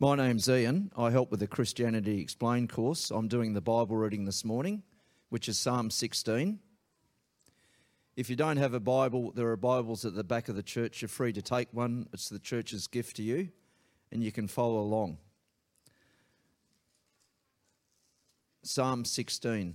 My name's Ian. I help with the Christianity Explained course. I'm doing the Bible reading this morning, which is Psalm 16. If you don't have a Bible, there are Bibles at the back of the church. You're free to take one, it's the church's gift to you, and you can follow along. Psalm 16.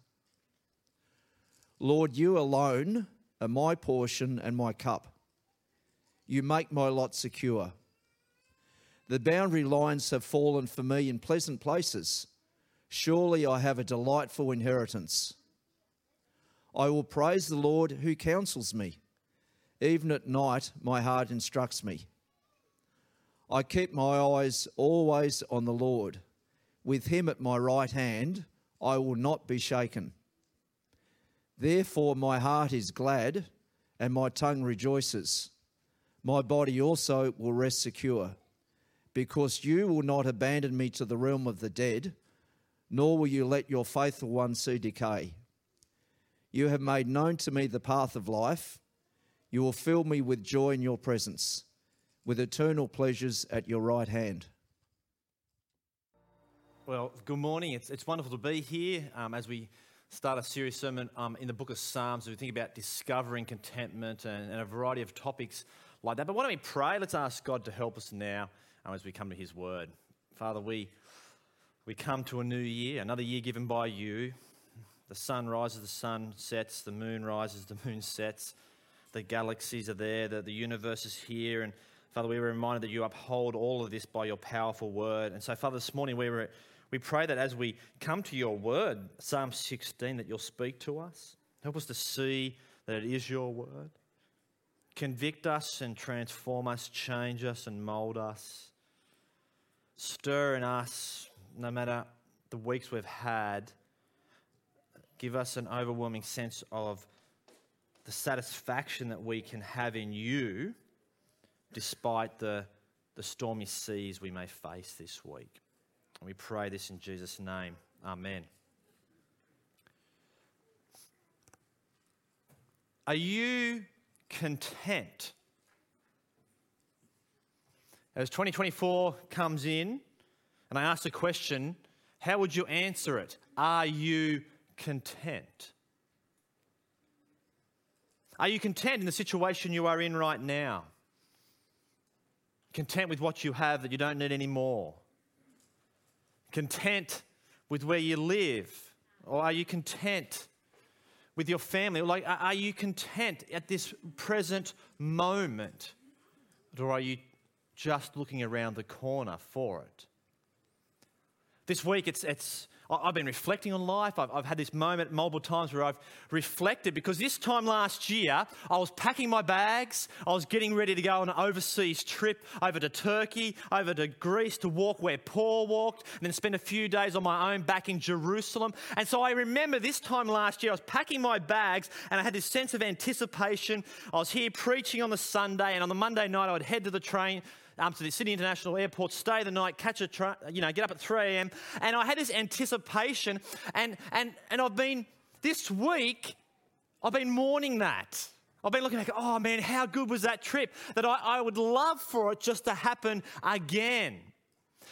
Lord, you alone are my portion and my cup. You make my lot secure. The boundary lines have fallen for me in pleasant places. Surely I have a delightful inheritance. I will praise the Lord who counsels me. Even at night, my heart instructs me. I keep my eyes always on the Lord. With him at my right hand, I will not be shaken. Therefore, my heart is glad and my tongue rejoices. My body also will rest secure, because you will not abandon me to the realm of the dead, nor will you let your faithful one see decay. You have made known to me the path of life. You will fill me with joy in your presence, with eternal pleasures at your right hand. Well, good morning. It's, it's wonderful to be here um, as we start a series sermon um, in the book of Psalms. We think about discovering contentment and, and, a variety of topics like that. But why don't we pray? Let's ask God to help us now um, as we come to His Word. Father, we, we come to a new year, another year given by you. The sun rises, the sun sets, the moon rises, the moon sets. The galaxies are there, the, the universe is here. And Father, we were reminded that you uphold all of this by your powerful word. And so, Father, this morning we were we pray that as we come to your word, Psalm 16, that you'll speak to us. Help us to see that it is your word. Convict us and transform us, change us and mold us. Stir in us, no matter the weeks we've had. Give us an overwhelming sense of the satisfaction that we can have in you despite the, the stormy seas we may face this week. And we pray this in Jesus' name. Amen. Are you content? As 2024 comes in, and I ask the question, how would you answer it? Are you content? Are you content in the situation you are in right now? Content with what you have that you don't need any more? Content with where you live? Or are you content with your family? Like, are you content at this present moment? Or are you just looking around the corner for it? This week, it's, it's I've been reflecting on life. I've, I've, had this moment multiple times where I've reflected because this time last year, I was packing my bags. I was getting ready to go on an overseas trip over to Turkey, over to Greece to walk where Paul walked, and then spend a few days on my own back in Jerusalem. And so I remember this time last year, I was packing my bags and I had this sense of anticipation. I was here preaching on the Sunday, and on the Monday night, I would head to the train um, to the Sydney International Airport, stay the night, catch a train, you know, get up at 3 a.m. And I had this anticipation, and, and, and I've been, this week, I've been mourning that. I've been looking back, oh man, how good was that trip that I, I would love for it just to happen again.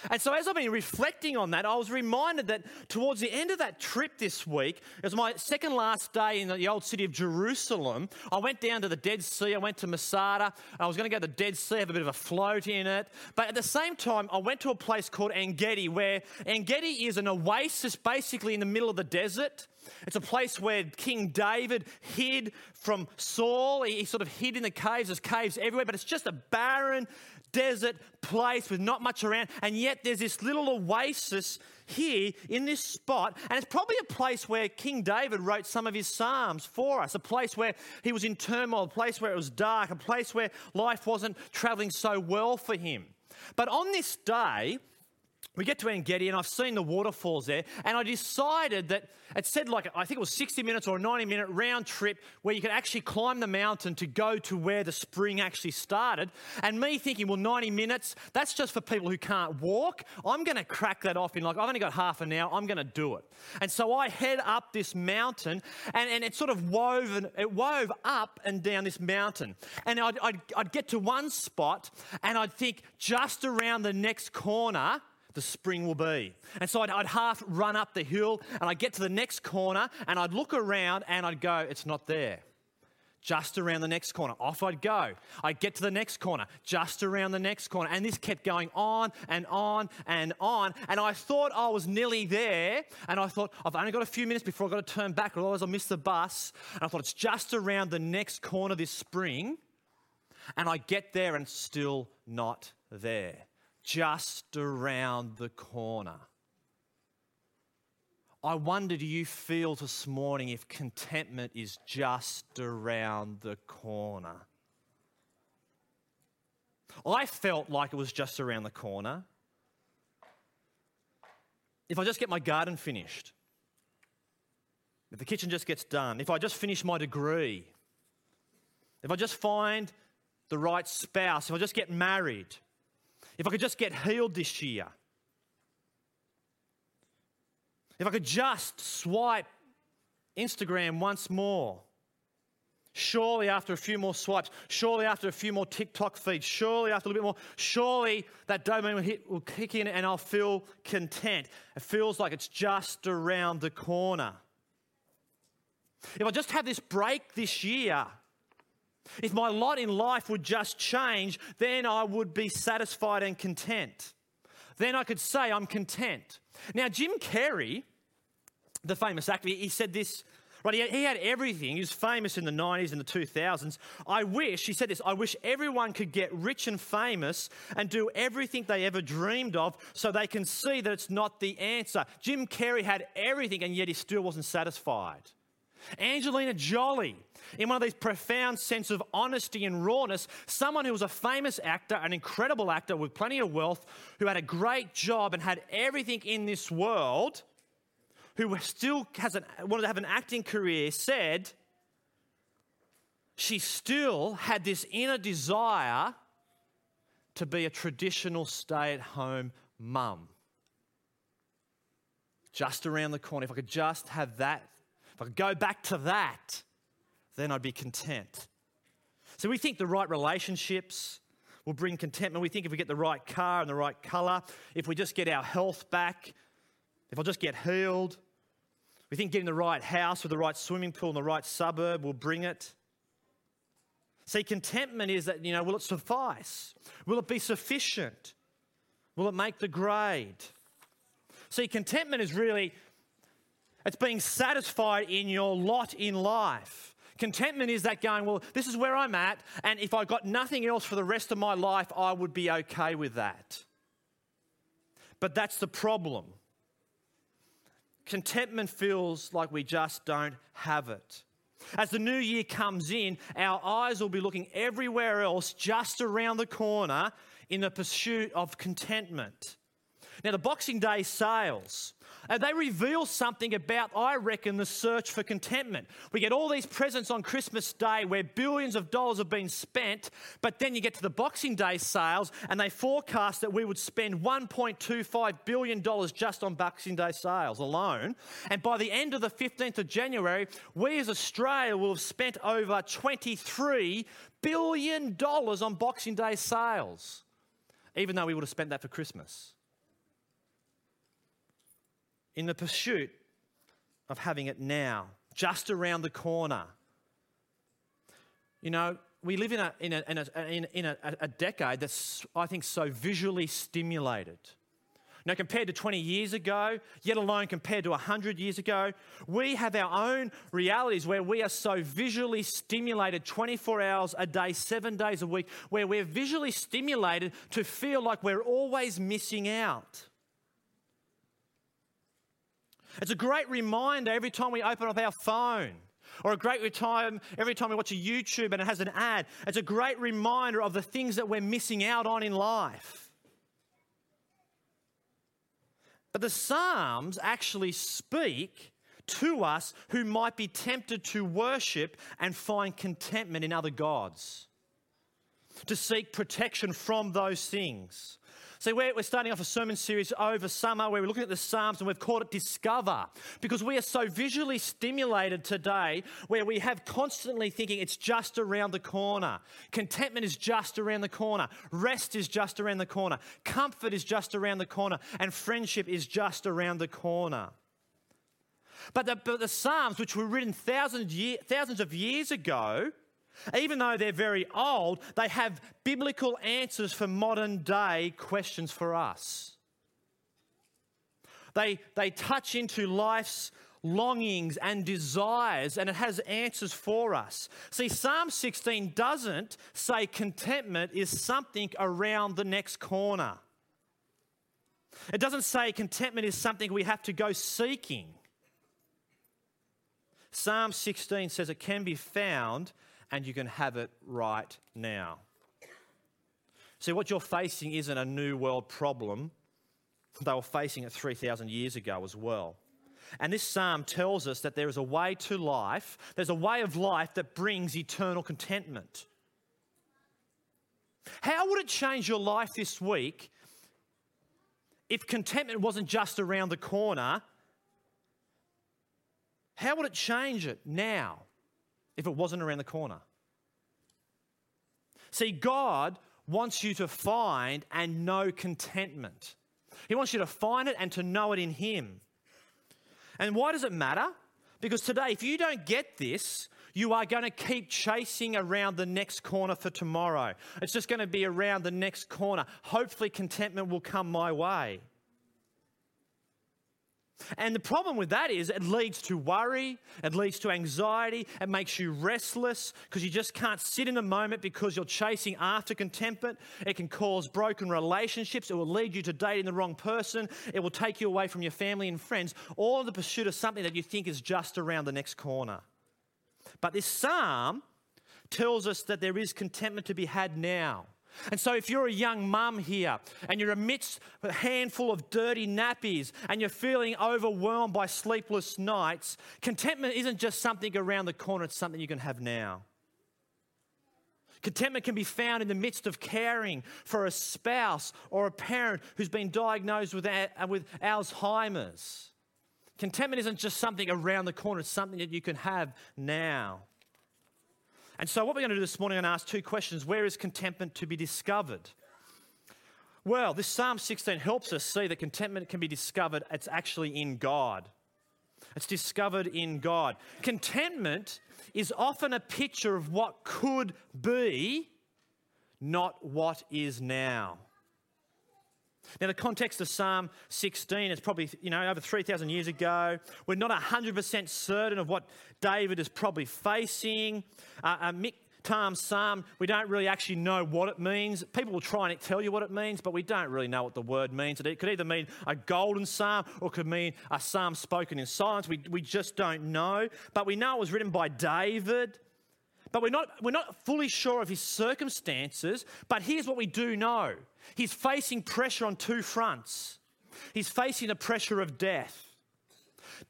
And so, as I've been reflecting on that, I was reminded that towards the end of that trip this week, it was my second last day in the old city of Jerusalem. I went down to the Dead Sea, I went to Masada. I was going to go to the Dead Sea, have a bit of a float in it. But at the same time, I went to a place called En Gedi, where En Gedi is an oasis basically in the middle of the desert. It's a place where King David hid from Saul. He sort of hid in the caves. There's caves everywhere, but it's just a barren desert place with not much around. And yet there's this little oasis here in this spot. And it's probably a place where King David wrote some of his Psalms for us, a place where he was in turmoil, a place where it was dark, a place where life wasn't traveling so well for him. But on this day, we get to Engedi and I've seen the waterfalls there, and I decided that it said like I think it was 60 minutes or a 90 minute round trip where you could actually climb the mountain to go to where the spring actually started. And me thinking, well, 90 minutes, that's just for people who can't walk. I'm going to crack that off in like I've only got half an hour. I'm going to do it. And so I head up this mountain, and, and it sort of wove it wove up and down this mountain. And I'd, I'd, I'd get to one spot, and I'd think just around the next corner the spring will be. And so I'd, I'd, half run up the hill and I'd get to the next corner and I'd look around and I'd go, it's not there. Just around the next corner. Off I'd go. I'd get to the next corner, just around the next corner. And this kept going on and on and on. And I thought I was nearly there. And I thought, I've only got a few minutes before I've got to turn back, or otherwise I'll miss the bus. And I thought, it's just around the next corner this spring. And I get there and still not there just around the corner. I wonder do you feel this morning if contentment is just around the corner? I felt like it was just around the corner. If I just get my garden finished, if the kitchen just gets done, if I just finish my degree, if I just find the right spouse, if I just get married, if I could just get healed this year, if I could just swipe Instagram once more, surely after a few more swipes, surely after a few more TikTok feeds, surely after a little bit more, surely that dopamine will, hit, will kick in and I'll feel content. It feels like it's just around the corner. If I just have this break this year, if my lot in life would just change, then I would be satisfied and content. Then I could say I'm content. Now, Jim Carrey, the famous actor, he said this, right? He had, everything. He was famous in the 90s and the 2000s. I wish, he said this, I wish everyone could get rich and famous and do everything they ever dreamed of so they can see that it's not the answer. Jim Carrey had everything and yet he still wasn't satisfied. Angelina Jolie, in one of these profound sense of honesty and rawness, someone who was a famous actor, an incredible actor with plenty of wealth, who had a great job and had everything in this world, who still has an, wanted to have an acting career, said she still had this inner desire to be a traditional stay at home mum. Just around the corner. If I could just have that if I could go back to that, then I'd be content. So we think the right relationships will bring contentment. We think if we get the right car and the right colour, if we just get our health back, if I just get healed, we think getting the right house with the right swimming pool in the right suburb will bring it. See, contentment is that, you know, will it suffice? Will it be sufficient? Will it make the grade? See, contentment is really it's being satisfied in your lot in life. Contentment is that going, well, this is where I'm at, and if I got nothing else for the rest of my life, I would be okay with that. But that's the problem. Contentment feels like we just don't have it. As the new year comes in, our eyes will be looking everywhere else just around the corner in the pursuit of contentment. Now, the Boxing Day sales, uh, they reveal something about, I reckon, the search for contentment. We get all these presents on Christmas Day where billions of dollars have been spent, but then you get to the Boxing Day sales and they forecast that we would spend $1.25 billion just on Boxing Day sales alone. And by the end of the 15th of January, we as Australia will have spent over $23 billion on Boxing Day sales, even though we would have spent that for Christmas in the pursuit of having it now, just around the corner. You know, we live in a, in a, in a, in a, a decade that's, I think, so visually stimulated. Now, compared to 20 years ago, yet alone compared to 100 years ago, we have our own realities where we are so visually stimulated 24 hours a day, seven days a week, where we're visually stimulated to feel like we're always missing out. It's a great reminder every time we open up our phone. Or a great time every time we watch a YouTube and it has an ad. It's a great reminder of the things that we're missing out on in life. But the Psalms actually speak to us who might be tempted to worship and find contentment in other gods, to seek protection from those things. See, we're, we're starting off a sermon series over summer where we're looking at the Psalms and we've called it Discover because we are so visually stimulated today where we have constantly thinking it's just around the corner. Contentment is just around the corner. Rest is just around the corner. Comfort is just around the corner. And friendship is just around the corner. But the, but the Psalms, which were written thousands, year, thousands of years ago, even though they're very old, they have biblical answers for modern day questions for us. They, they touch into life's longings and desires, and it has answers for us. See, Psalm 16 doesn't say contentment is something around the next corner. It doesn't say contentment is something we have to go seeking. Psalm 16 says it can be found and you can have it right now. See, what you're facing isn't a new world problem. They were facing it 3,000 years ago as well. And this psalm tells us that there is a way to life, there's a way of life that brings eternal contentment. How would it change your life this week if contentment wasn't just around the corner? How would it change it now? If it wasn't around the corner. See, God wants you to find and know contentment. He wants you to find it and to know it in Him. And why does it matter? Because today, if you don't get this, you are going to keep chasing around the next corner for tomorrow. It's just going to be around the next corner. Hopefully, contentment will come my way. And the problem with that is it leads to worry, it leads to anxiety, it makes you restless because you just can't sit in the moment because you're chasing after contentment. It can cause broken relationships, it will lead you to dating the wrong person, it will take you away from your family and friends, all in the pursuit of something that you think is just around the next corner. But this psalm tells us that there is contentment to be had now. And so, if you're a young mum here and you're amidst a handful of dirty nappies and you're feeling overwhelmed by sleepless nights, contentment isn't just something around the corner, it's something you can have now. Contentment can be found in the midst of caring for a spouse or a parent who's been diagnosed with, with Alzheimer's. Contentment isn't just something around the corner, it's something that you can have now. And so, what we're going to do this morning, I'm going to ask two questions. Where is contentment to be discovered? Well, this Psalm 16 helps us see that contentment can be discovered, it's actually in God. It's discovered in God. Contentment is often a picture of what could be, not what is now. Now, the context of Psalm 16 is probably, you know, over 3,000 years ago. We're not 100% certain of what David is probably facing. Uh, uh, Miktam's Psalm, we don't really actually know what it means. People will try and tell you what it means, but we don't really know what the word means. It could either mean a golden psalm or could mean a psalm spoken in silence. We, we just don't know. But we know it was written by David. But we're not, we're not fully sure of his circumstances. But here's what we do know he's facing pressure on two fronts. He's facing the pressure of death.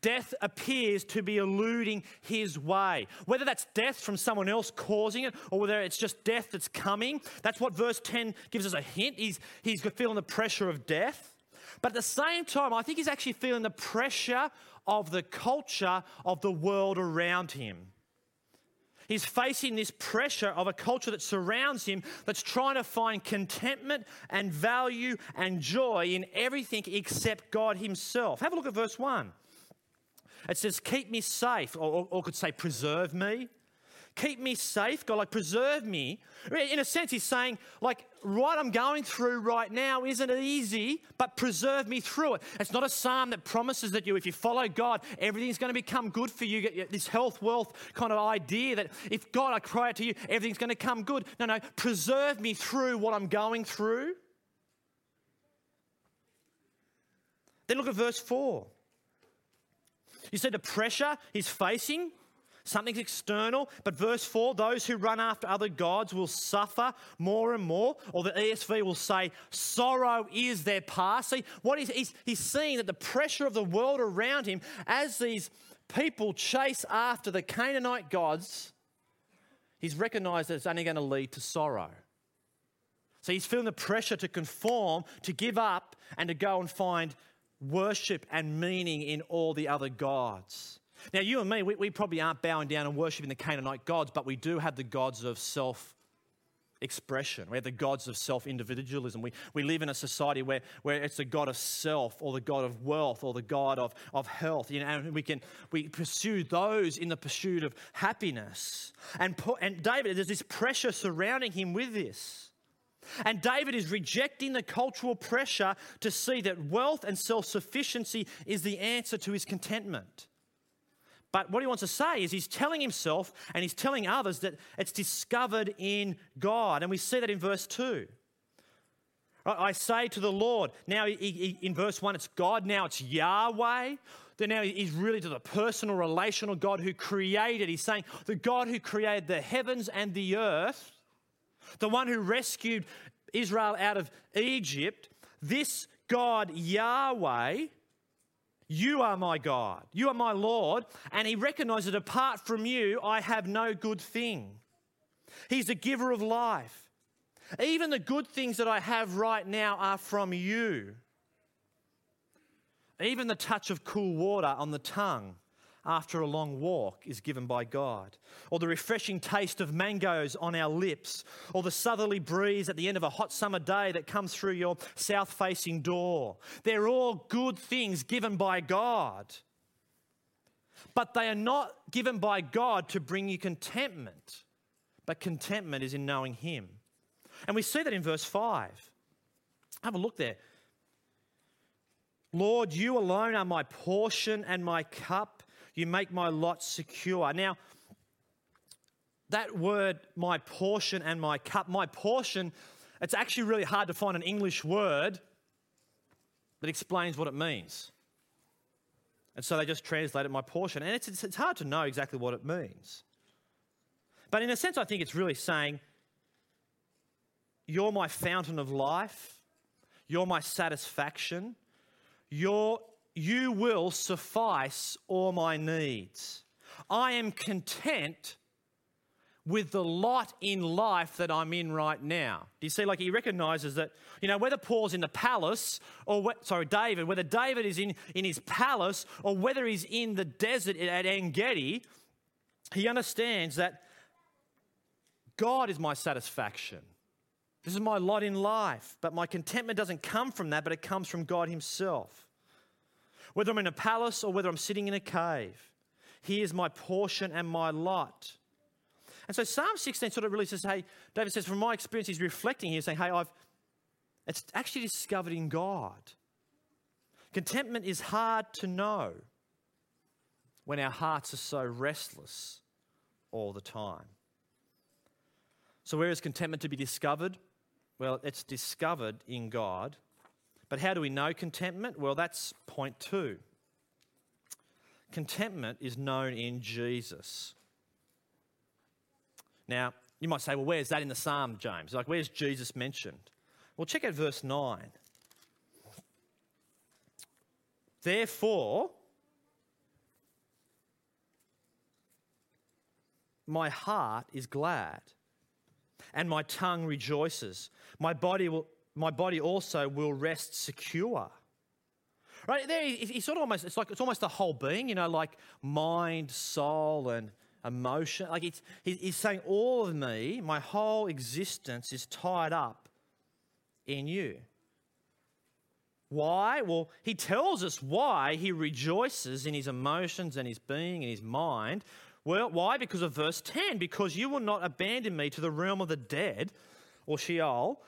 Death appears to be eluding his way. Whether that's death from someone else causing it or whether it's just death that's coming, that's what verse 10 gives us a hint. He's, he's feeling the pressure of death. But at the same time, I think he's actually feeling the pressure of the culture of the world around him. He's facing this pressure of a culture that surrounds him that's trying to find contentment and value and joy in everything except God Himself. Have a look at verse 1. It says, Keep me safe, or, or could say, Preserve me. Keep me safe, God, like preserve me. In a sense, he's saying, like, what I'm going through right now isn't easy, but preserve me through it. It's not a psalm that promises that you, if you follow God, everything's going to become good for you. This health, wealth kind of idea that if God, I cry out to you, everything's going to come good. No, no, preserve me through what I'm going through. Then look at verse 4. You see the pressure he's facing, something's external. But verse 4 those who run after other gods will suffer more and more. Or the ESV will say, sorrow is their past. See, what he's, he's, he's seeing that the pressure of the world around him, as these people chase after the Canaanite gods, he's recognized that it's only going to lead to sorrow. So he's feeling the pressure to conform, to give up, and to go and find worship and meaning in all the other gods. Now, you and me, we, we, probably aren't bowing down and worshiping the Canaanite gods, but we do have the gods of self expression. We have the gods of self individualism. We, we live in a society where, where it's the God of self or the God of wealth or the God of, of health. You know, and we can we pursue those in the pursuit of happiness. And, and David, there's this pressure surrounding him with this. And David is rejecting the cultural pressure to see that wealth and self sufficiency is the answer to his contentment. But what he wants to say is he's telling himself and he's telling others that it's discovered in God. And we see that in verse 2. I say to the Lord, now in verse 1 it's God, now it's Yahweh. Then now he's really to the personal, relational God who created. He's saying, the God who created the heavens and the earth the one who rescued Israel out of Egypt, this God, Yahweh, you are my God, you are my Lord, and he recognized that apart from you, I have no good thing. He's the giver of life. Even the good things that I have right now are from you. Even the touch of cool water on the tongue after a long walk is given by God, or the refreshing taste of mangoes on our lips, or the southerly breeze at the end of a hot summer day that comes through your south facing door. They're all good things given by God. But they are not given by God to bring you contentment, but contentment is in knowing Him. And we see that in verse 5. Have a look there. Lord, you alone are my portion and my cup. You make my lot secure. Now, that word, my portion and my cup, my portion, it's actually really hard to find an English word that explains what it means. And so they just translated my portion. And it's, it's, it's hard to know exactly what it means. But in a sense, I think it's really saying, You're my fountain of life, you're my satisfaction, you're you will suffice all my needs. I am content with the lot in life that I'm in right now. Do you see? Like he recognizes that, you know, whether Paul's in the palace or, what, sorry, David, whether David is in, in his palace or whether he's in the desert at En Gedi, he understands that God is my satisfaction. This is my lot in life. But my contentment doesn't come from that, but it comes from God Himself. Whether I'm in a palace or whether I'm sitting in a cave, He is my portion and my lot. And so Psalm 16 sort of really says, hey, David says, from my experience, he's reflecting here, saying, hey, I've it's actually discovered in God. Contentment is hard to know when our hearts are so restless all the time. So, where is contentment to be discovered? Well, it's discovered in God but how do we know contentment? Well, that's point two. Contentment is known in Jesus. Now, you might say, well, where's that in the psalm, James? Like, where's Jesus mentioned? Well, check out verse 9. Therefore, my heart is glad, and my tongue rejoices. My body will my body also will rest secure. Right there, he's sort of almost, it's like, it's almost the whole being, you know, like mind, soul, and emotion. Like it's, he's saying, all of me, my whole existence is tied up in you. Why? Well, he tells us why he rejoices in his emotions and his being and his mind Well, why? Because of verse 10. Because you will not abandon me to the realm of the dead, or Sheol,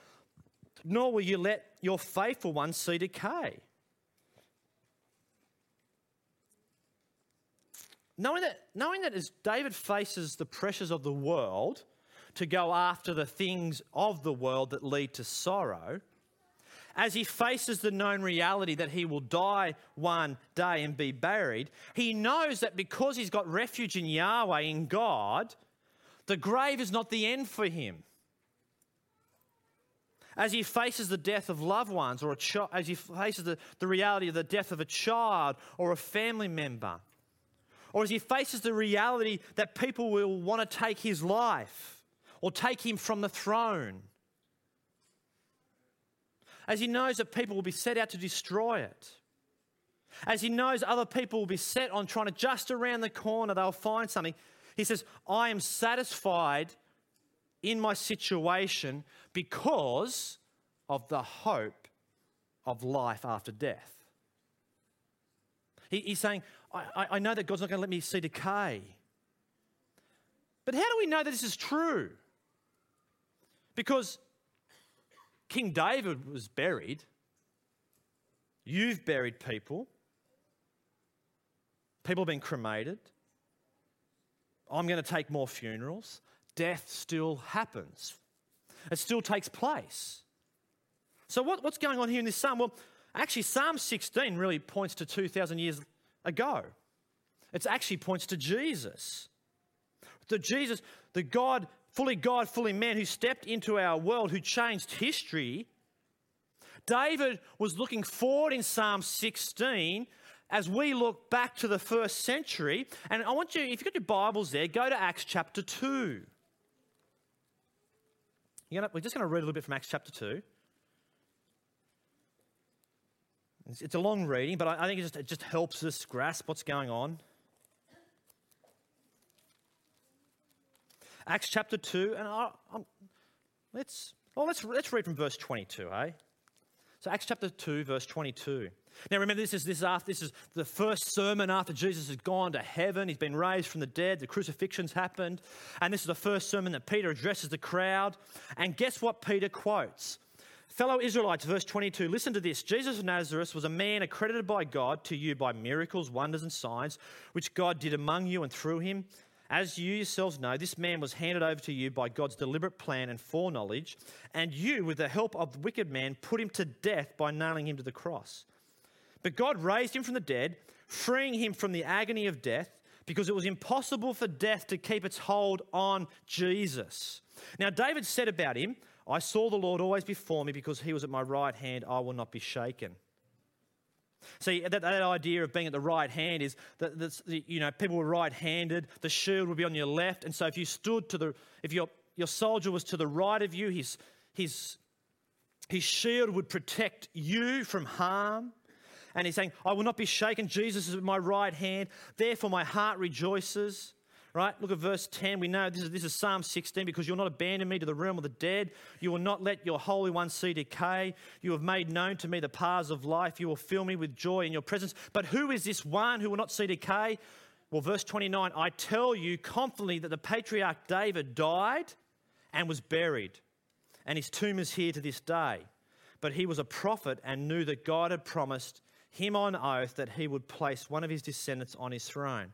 nor will you let your faithful ones see decay. Knowing that, knowing that as David faces the pressures of the world to go after the things of the world that lead to sorrow, as he faces the known reality that he will die one day and be buried, he knows that because he's got refuge in Yahweh, in God, the grave is not the end for him. As he faces the death of loved ones, or chi- as he faces the, the reality of the death of a child or a family member, or as he faces the reality that people will want to take his life or take him from the throne. As he knows that people will be set out to destroy it. As he knows other people will be set on trying to just around the corner, they'll find something. He says, I am satisfied in my situation because of the hope of life after death. He, he's saying, I, I know that God's not going to let me see decay. But how do we know that this is true? Because King David was buried. You've buried people. People have been cremated. I'm going to take more funerals. Death still happens, it still takes place. So, what, what's going on here in this psalm? Well, actually, Psalm 16 really points to 2,000 years ago. It actually points to Jesus. The Jesus, the God, fully God, fully man, who stepped into our world, who changed history. David was looking forward in Psalm 16 as we look back to the first century. And I want you, if you've got your Bibles there, go to Acts chapter 2. Gonna, we're just going to read a little bit from Acts chapter 2. It's, it's a long reading, but I, I think it just, it just helps us grasp what's going on. Acts chapter 2, and I, let's, well, let's, let's read from verse 22, eh? So, Acts chapter 2, verse 22. Now, remember, this is, this, is after, this is the first sermon after Jesus has gone to heaven. He's been raised from the dead. The crucifixion's happened. And this is the first sermon that Peter addresses the crowd. And guess what Peter quotes? Fellow Israelites, verse 22, listen to this. Jesus of Nazareth was a man accredited by God to you by miracles, wonders, and signs, which God did among you and through him. As you yourselves know, this man was handed over to you by God's deliberate plan and foreknowledge, and you, with the help of the wicked man, put him to death by nailing him to the cross. But God raised him from the dead, freeing him from the agony of death, because it was impossible for death to keep its hold on Jesus. Now, David said about him, I saw the Lord always before me because he was at my right hand, I will not be shaken. See, that, that idea of being at the right hand is that, that you know, people were right handed, the shield would be on your left. And so if you stood to the, if your, your soldier was to the right of you, his, his, his shield would protect you from harm. And he's saying, I will not be shaken. Jesus is at my right hand. Therefore, my heart rejoices right? Look at verse 10. We know this is, this is Psalm 16 because you'll not abandon me to the realm of the dead. You will not let your Holy One see decay. You have made known to me the paths of life. You will fill me with joy in your presence. But who is this one who will not see decay? Well, verse 29 I tell you confidently that the patriarch David died and was buried, and his tomb is here to this day. But he was a prophet and knew that God had promised him on oath that he would place one of his descendants on his throne.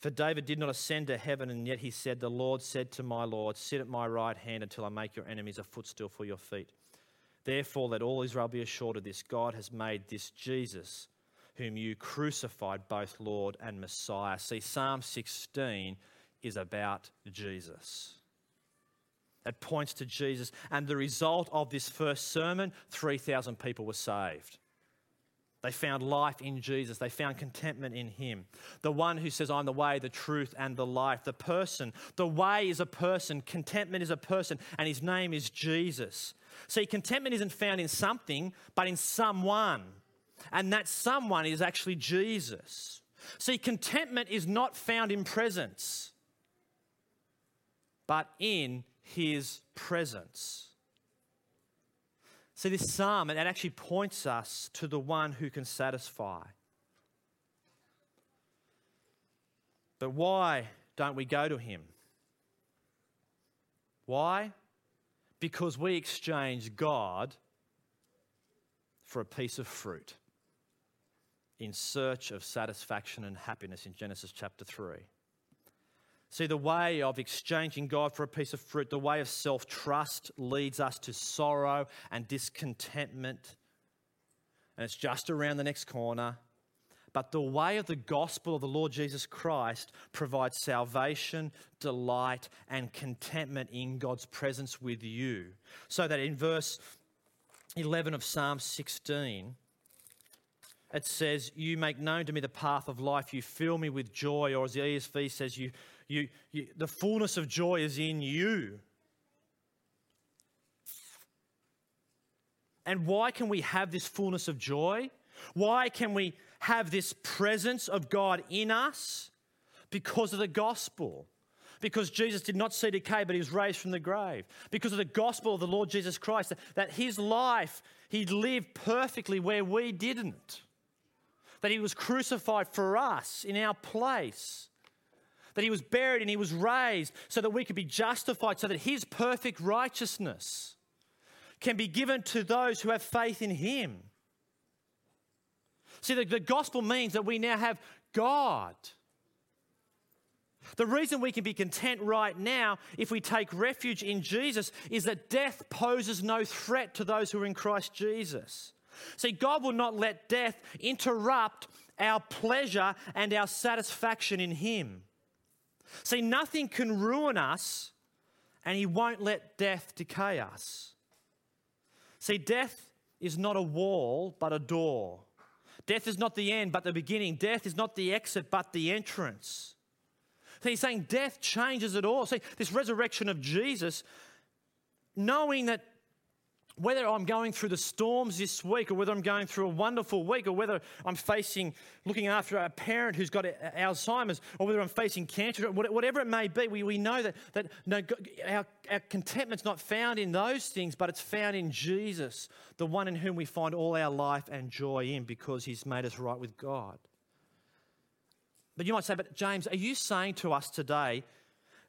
For David did not ascend to heaven, and yet he said, The Lord said to my Lord, Sit at my right hand until I make your enemies a footstool for your feet. Therefore, let all Israel be assured of this God has made this Jesus, whom you crucified, both Lord and Messiah. See, Psalm 16 is about Jesus. It points to Jesus. And the result of this first sermon 3,000 people were saved. They found life in Jesus. They found contentment in Him. The one who says, I'm the way, the truth, and the life. The person. The way is a person. Contentment is a person. And His name is Jesus. See, contentment isn't found in something, but in someone. And that someone is actually Jesus. See, contentment is not found in presence, but in his presence. See, this psalm, it actually points us to the one who can satisfy. But why don't we go to him? Why? Because we exchange God for a piece of fruit in search of satisfaction and happiness in Genesis chapter 3. See, the way of exchanging God for a piece of fruit, the way of self trust, leads us to sorrow and discontentment. And it's just around the next corner. But the way of the gospel of the Lord Jesus Christ provides salvation, delight, and contentment in God's presence with you. So that in verse 11 of Psalm 16, it says, You make known to me the path of life. You fill me with joy. Or as the ESV says, you, you, you, the fullness of joy is in you. And why can we have this fullness of joy? Why can we have this presence of God in us? Because of the gospel. Because Jesus did not see decay, but he was raised from the grave. Because of the gospel of the Lord Jesus Christ, that, his life, he lived perfectly where we didn't. That he was crucified for us in our place that he was buried and he was raised so that we could be justified, so that his perfect righteousness can be given to those who have faith in him. See, the, the gospel means that we now have God. The reason we can be content right now if we take refuge in Jesus is that death poses no threat to those who are in Christ Jesus. See, God will not let death interrupt our pleasure and our satisfaction in Him. See, nothing can ruin us, and He won't let death decay us. See, death is not a wall, but a door. Death is not the end, but the beginning. Death is not the exit, but the entrance. So he's saying death changes it all. See, this resurrection of Jesus, knowing that whether I'm going through the storms this week or whether I'm going through a wonderful week or whether I'm facing looking after a parent who's got Alzheimer's or whether I'm facing cancer, whatever it may be, we, we know that, that no, our, our contentment's not found in those things, but it's found in Jesus, the one in whom we find all our life and joy in because he's made us right with God. But you might say, but James, are you saying to us today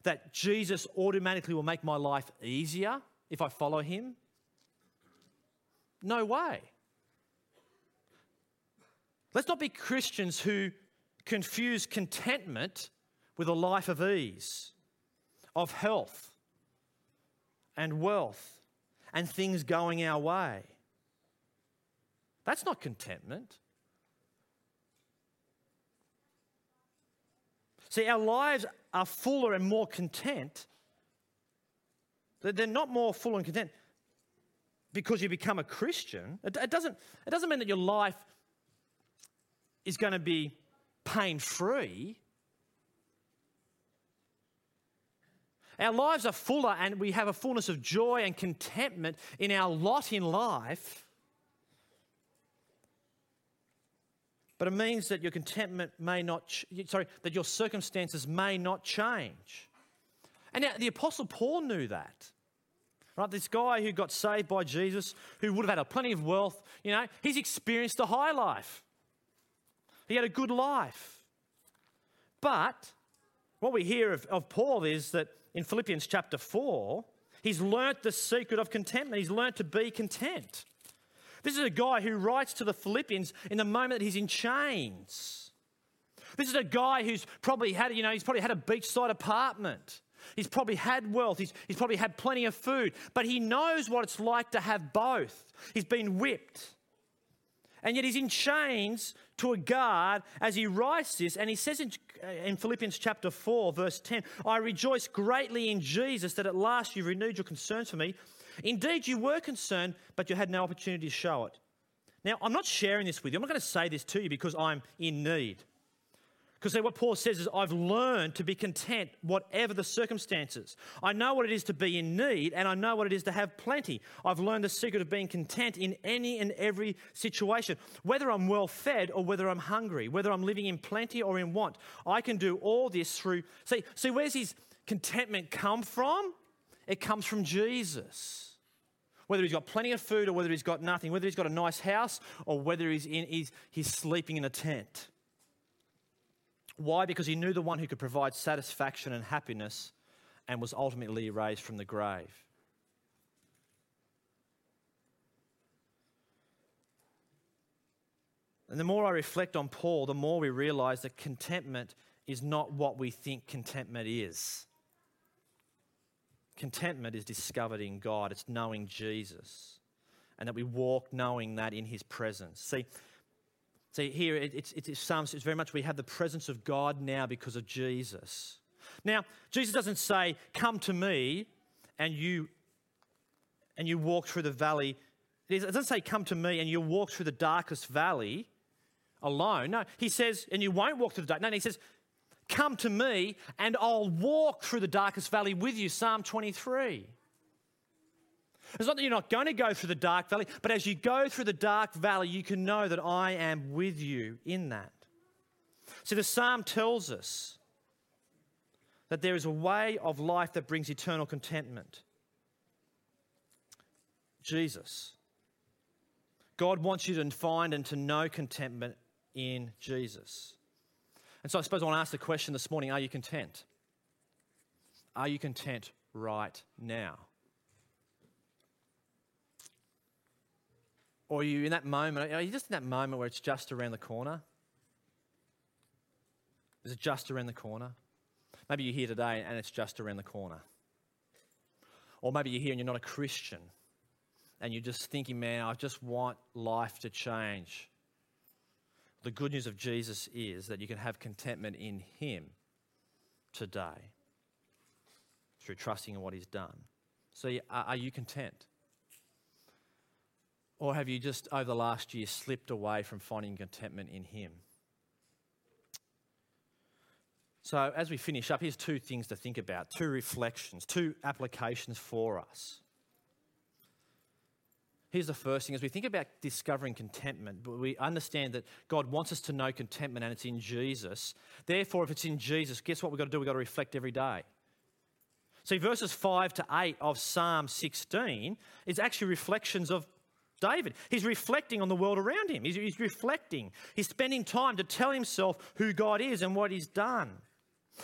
that Jesus automatically will make my life easier if I follow him? No way. Let's not be Christians who confuse contentment with a life of ease, of health and wealth and things going our way. That's not contentment. See, our lives are fuller and more content. They're not more full and content because you become a Christian, it, it, doesn't, it doesn't mean that your life is going to be pain free. Our lives are fuller and we have a fullness of joy and contentment in our lot in life. But it means that your contentment may not, ch- sorry, that your circumstances may not change. And now the Apostle Paul knew that. Right? This guy who got saved by Jesus, who would have had a plenty of wealth, you know, he's experienced a high life. He had a good life. But what we hear of, of Paul is that in Philippians chapter 4, he's learnt the secret of contentment. He's learnt to be content. This is a guy who writes to the Philippians in the moment that he's in chains. This is a guy who's probably had, you know, he's probably had a beachside apartment. He's probably had wealth. He's, he's probably had plenty of food. But he knows what it's like to have both. He's been whipped. And yet he's in chains to a guard as he writes this. And he says in, in Philippians chapter 4, verse 10, I rejoice greatly in Jesus that at last you've renewed your concerns for me. Indeed, you were concerned, but you had no opportunity to show it. Now, I'm not sharing this with you. I'm not going to say this to you because I'm in need. Because what Paul says is, I've learned to be content whatever the circumstances. I know what it is to be in need, and I know what it is to have plenty. I've learned the secret of being content in any and every situation. Whether I'm well fed or whether I'm hungry, whether I'm living in plenty or in want, I can do all this through. See, see where's his contentment come from? It comes from Jesus. Whether he's got plenty of food or whether he's got nothing, whether he's got a nice house or whether he's, in, he's, he's sleeping in a tent. Why? Because he knew the one who could provide satisfaction and happiness and was ultimately raised from the grave. And the more I reflect on Paul, the more we realize that contentment is not what we think contentment is. Contentment is discovered in God, it's knowing Jesus, and that we walk knowing that in his presence. See, See, here it, it's, it's Psalms, it's very much we have the presence of God now because of Jesus. Now, Jesus doesn't say, Come to me and you and you walk through the valley. It doesn't say, Come to me and you walk through the darkest valley alone. No, he says, and you won't walk through the dark. No, he says, Come to me and I'll walk through the darkest valley with you. Psalm 23. It's not that you're not going to go through the dark valley, but as you go through the dark valley, you can know that I am with you in that. See, the psalm tells us that there is a way of life that brings eternal contentment. Jesus. God wants you to find and to know contentment in Jesus. And so I suppose I want to ask the question this morning are you content? Are you content right now? Or you in that moment, are you just in that moment where it's just around the corner? Is it just around the corner? Maybe you're here today and it's just around the corner. Or maybe you're here and you're not a Christian and you're just thinking, man, I just want life to change. The good news of Jesus is that you can have contentment in Him today through trusting in what He's done. So, are you content? Or have you just, over the last year, slipped away from finding contentment in Him? So, as we finish up, here's two things to think about two reflections, two applications for us. Here's the first thing as we think about discovering contentment, we understand that God wants us to know contentment and it's in Jesus. Therefore, if it's in Jesus, guess what we've got to do? We've got to reflect every day. See, verses 5 to 8 of Psalm 16 is actually reflections of David. He's reflecting on the world around him. He's, he's, reflecting. He's spending time to tell himself who God is and what he's done.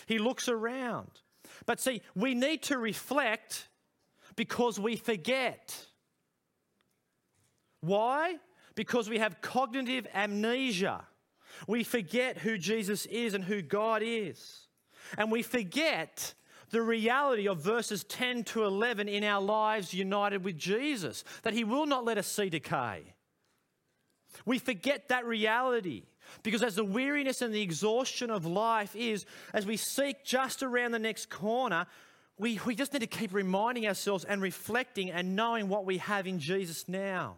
He looks around. But see, we need to reflect because we forget. Why? Because we have cognitive amnesia. We forget who Jesus is and who God is. And we forget the reality of verses 10 to 11 in our lives united with Jesus, that He will not let us see decay. We forget that reality because, as the weariness and the exhaustion of life is, as we seek just around the next corner, we, we just need to keep reminding ourselves and reflecting and knowing what we have in Jesus now.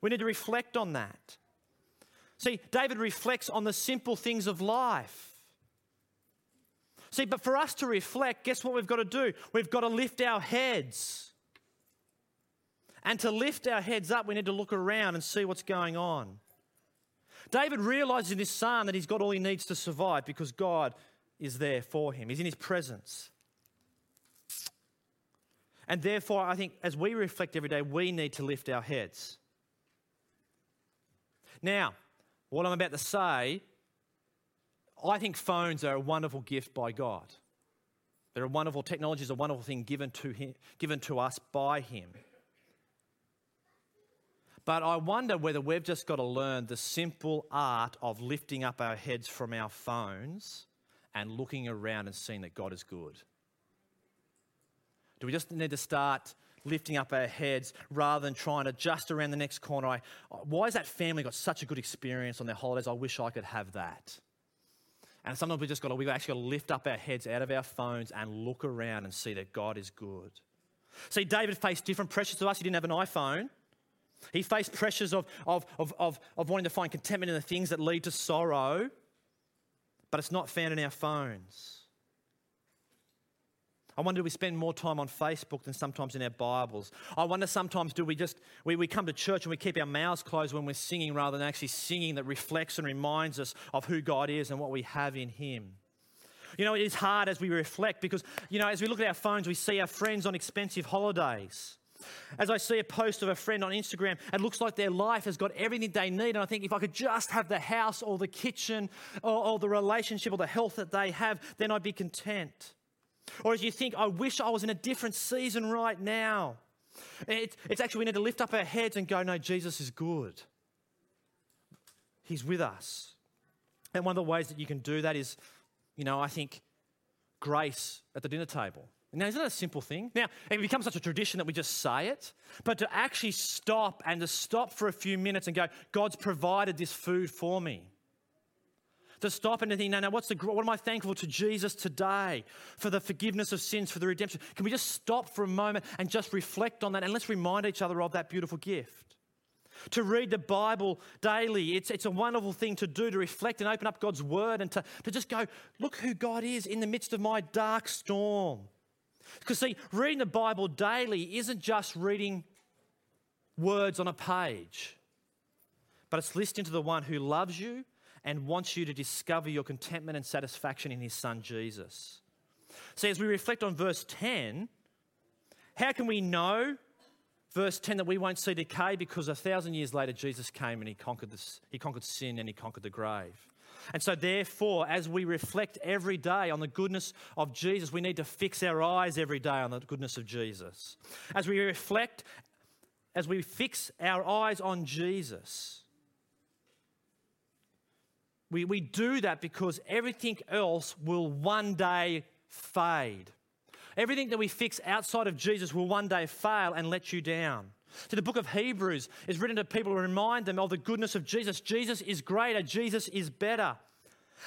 We need to reflect on that. See, David reflects on the simple things of life. See, but for us to reflect, guess what we've got to do? We've got to lift our heads. And to lift our heads up, we need to look around and see what's going on. David realizes in this psalm that he's got all he needs to survive because God is there for him, he's in his presence. And therefore, I think as we reflect every day, we need to lift our heads. Now, what I'm about to say I think phones are a wonderful gift by God. They're a wonderful technology, is a wonderful thing given to him, given to us by Him. But I wonder whether we've just got to learn the simple art of lifting up our heads from our phones and looking around and seeing that God is good. Do we just need to start lifting up our heads rather than trying to just around the next corner? I, why has that family got such a good experience on their holidays? I wish I could have that. And sometimes we just got to, we've actually got to lift up our heads out of our phones and look around and see that God is good. See, David faced different pressures to us. He didn't have an iPhone. He faced pressures of, of, of, of, of wanting to find contentment in the things that lead to sorrow. but it's not found in our phones. I wonder do we spend more time on Facebook than sometimes in our Bibles? I wonder sometimes do we just, we, we come to church and we keep our mouths closed when we're singing rather than actually singing that reflects and reminds us of who God is and what we have in Him. You know, it is hard as we reflect because, you know, as we look at our phones, we see our friends on expensive holidays. As I see a post of a friend on Instagram, it looks like their life has got everything they need. And I think if I could just have the house or the kitchen or, or the relationship or the health that they have, then I'd be content. Or as you think, I wish I was in a different season right now. It, it's actually, we need to lift up our heads and go, no, Jesus is good. He's with us. And one of the ways that you can do that is, you know, I think grace at the dinner table. Now, isn't that a simple thing? Now, it becomes such a tradition that we just say it, but to actually stop and to stop for a few minutes and go, God's provided this food for me to stop and to think, no, no, what's the, what am I thankful to Jesus today for the forgiveness of sins, for the redemption? Can we just stop for a moment and just reflect on that and let's remind each other of that beautiful gift? To read the Bible daily, it's, it's a wonderful thing to do to reflect and open up God's Word and to, to just go, look who God is in the midst of my dark storm. Because, see, reading the Bible daily isn't just reading words on a page, but it's listening to the one who loves you and wants you to discover your contentment and satisfaction in his son Jesus. See, as we reflect on verse 10, how can we know, verse 10, that we won't see decay? Because a thousand years later, Jesus came and he conquered, this, he conquered sin and he conquered the grave. And so, therefore, as we reflect every day on the goodness of Jesus, we need to fix our eyes every day on the goodness of Jesus. As we reflect, as we fix our eyes on Jesus, we, we do that because everything else will one day fade. Everything that we fix outside of Jesus will one day fail and let you down. So the book of Hebrews is written to people to remind them of the goodness of Jesus. Jesus is greater, Jesus is better.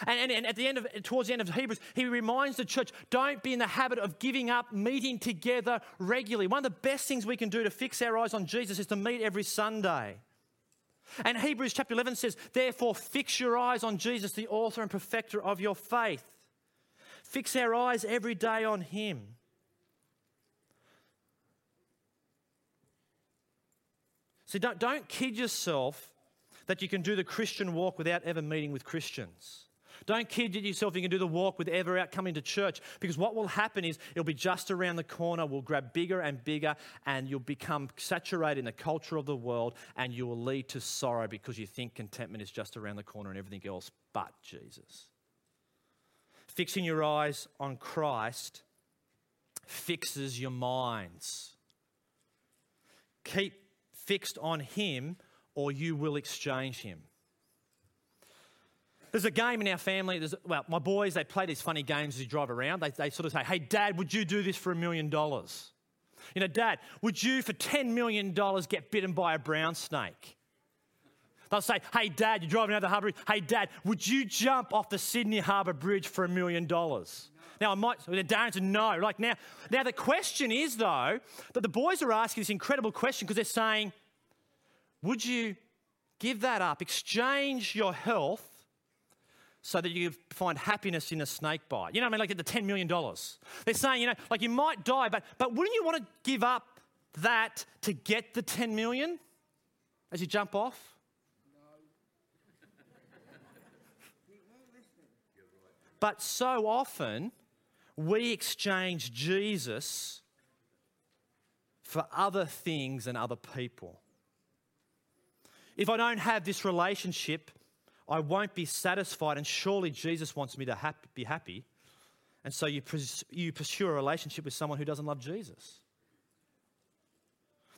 And, and, and, at the end of towards the end of Hebrews, he reminds the church, don't be in the habit of giving up meeting together regularly. One of the best things we can do to fix our eyes on Jesus is to meet every Sunday. And Hebrews chapter 11 says, Therefore, fix your eyes on Jesus, the author and perfecter of your faith. Fix our eyes every day on Him. See, don't, don't kid yourself that you can do the Christian walk without ever meeting with Christians. Don't kid yourself you can do the walk with ever out coming to church because what will happen is it'll be just around the corner, We'll grab bigger and bigger, and you'll become saturated in the culture of the world and you will lead to sorrow because you think contentment is just around the corner and everything else but Jesus. Fixing your eyes on Christ fixes your minds. Keep fixed on Him or you will exchange Him. There's a game in our family. There's, well, my boys, they play these funny games as you drive around. They, they sort of say, hey, Dad, would you do this for a million dollars? You know, Dad, would you for $10 million get bitten by a brown snake? They'll say, hey, Dad, you're driving out the harbour. Hey, Dad, would you jump off the Sydney Harbour Bridge for a million dollars? Now, I might, Darren said no. Like now, now, the question is, though, that the boys are asking this incredible question because they're saying, would you give that up, exchange your health so that you find happiness in a snake bite. You know what I mean? Like at the $10 million. They're saying, you know, like you might die, but, but wouldn't you want to give up that to get the 10 million as you jump off? but so often we exchange Jesus for other things and other people. If I don't have this relationship, I won't be satisfied, and surely Jesus wants me to be happy. And so you, pres- you pursue a relationship with someone who doesn't love Jesus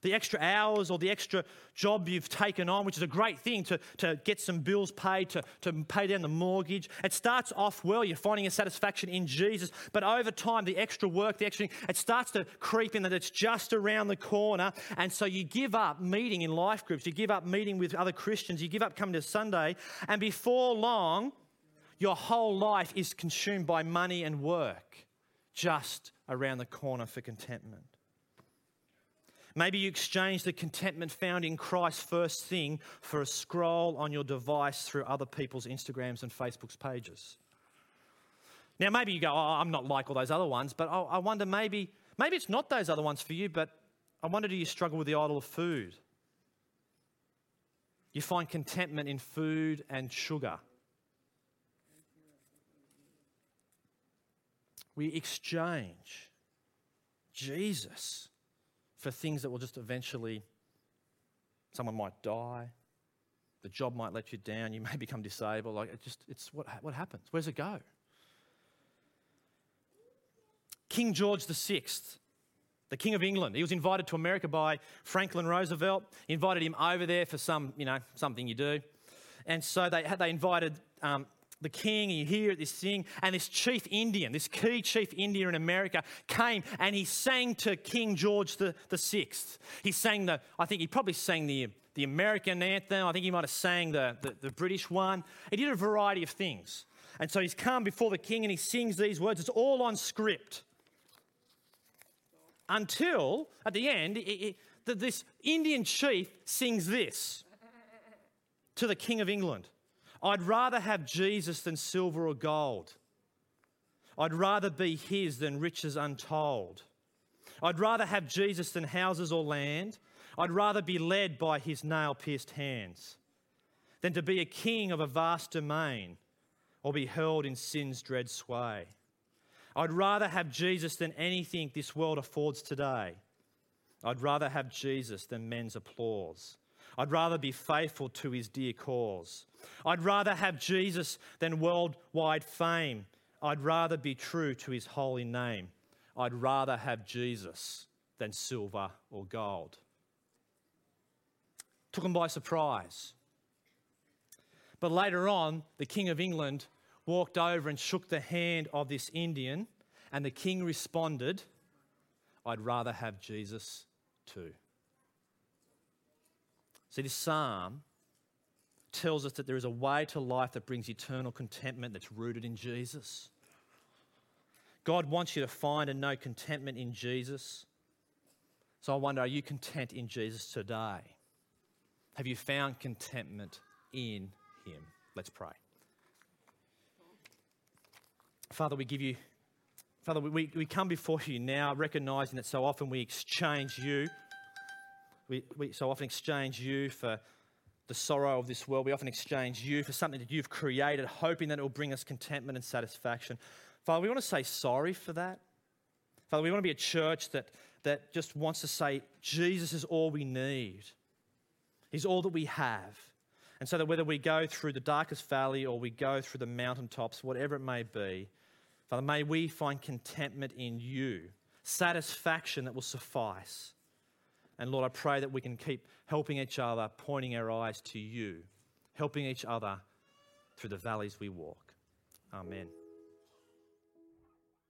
the extra hours or the extra job you've taken on, which is a great thing to, to get some bills paid, to, to pay down the mortgage. It starts off well, you're finding a satisfaction in Jesus, but over time, the extra work, the extra, it starts to creep in that it's just around the corner. And so you give up meeting in life groups, you give up meeting with other Christians, you give up coming to Sunday, and before long, your whole life is consumed by money and work just around the corner for contentment. Maybe you exchange the contentment found in Christ first thing for a scroll on your device through other people's Instagrams and Facebook's pages. Now, maybe you go, oh, I'm not like all those other ones, but I, I wonder maybe, maybe it's not those other ones for you, but I wonder do you struggle with the idol of food? You find contentment in food and sugar. We exchange Jesus for things that will just eventually, someone might die, the job might let you down, you may become disabled. Like it just, it's what, what happens? Where's it go? King George VI, the King of England, he was invited to America by Franklin Roosevelt. He invited him over there for some, you know, something you do. And so they, they invited um, the king, and you hear this thing, and this chief Indian, this key chief Indian in America, came and he sang to King George the, the Sixth. He sang the, I think he probably sang the, the American anthem. I think he might have sang the, the, the British one. He did a variety of things. And so he's come before the king and he sings these words. It's all on script. Until at the end, it, it, this Indian chief sings this to the King of England. I'd rather have Jesus than silver or gold. I'd rather be his than riches untold. I'd rather have Jesus than houses or land. I'd rather be led by his nail pierced hands than to be a king of a vast domain or be held in sin's dread sway. I'd rather have Jesus than anything this world affords today. I'd rather have Jesus than men's applause. I'd rather be faithful to his dear cause. I'd rather have Jesus than worldwide fame. I'd rather be true to his holy name. I'd rather have Jesus than silver or gold. Took him by surprise. But later on, the King of England walked over and shook the hand of this Indian, and the king responded, I'd rather have Jesus too. See, this psalm tells us that there is a way to life that brings eternal contentment that's rooted in Jesus. God wants you to find and know contentment in Jesus. So I wonder are you content in Jesus today? Have you found contentment in Him? Let's pray. Father, we give you, Father, we, we come before you now recognizing that so often we exchange you we, we so often exchange you for the sorrow of this world. We often exchange you for something that you've created, hoping that it will bring us contentment and satisfaction. Father, we want to say sorry for that. Father, we want to be a church that, that just wants to say, Jesus is all we need, He's all that we have. And so that whether we go through the darkest valley or we go through the mountaintops, whatever it may be, Father, may we find contentment in you, satisfaction that will suffice. And Lord, I pray that we can keep helping each other, pointing our eyes to you, helping each other through the valleys we walk. Amen.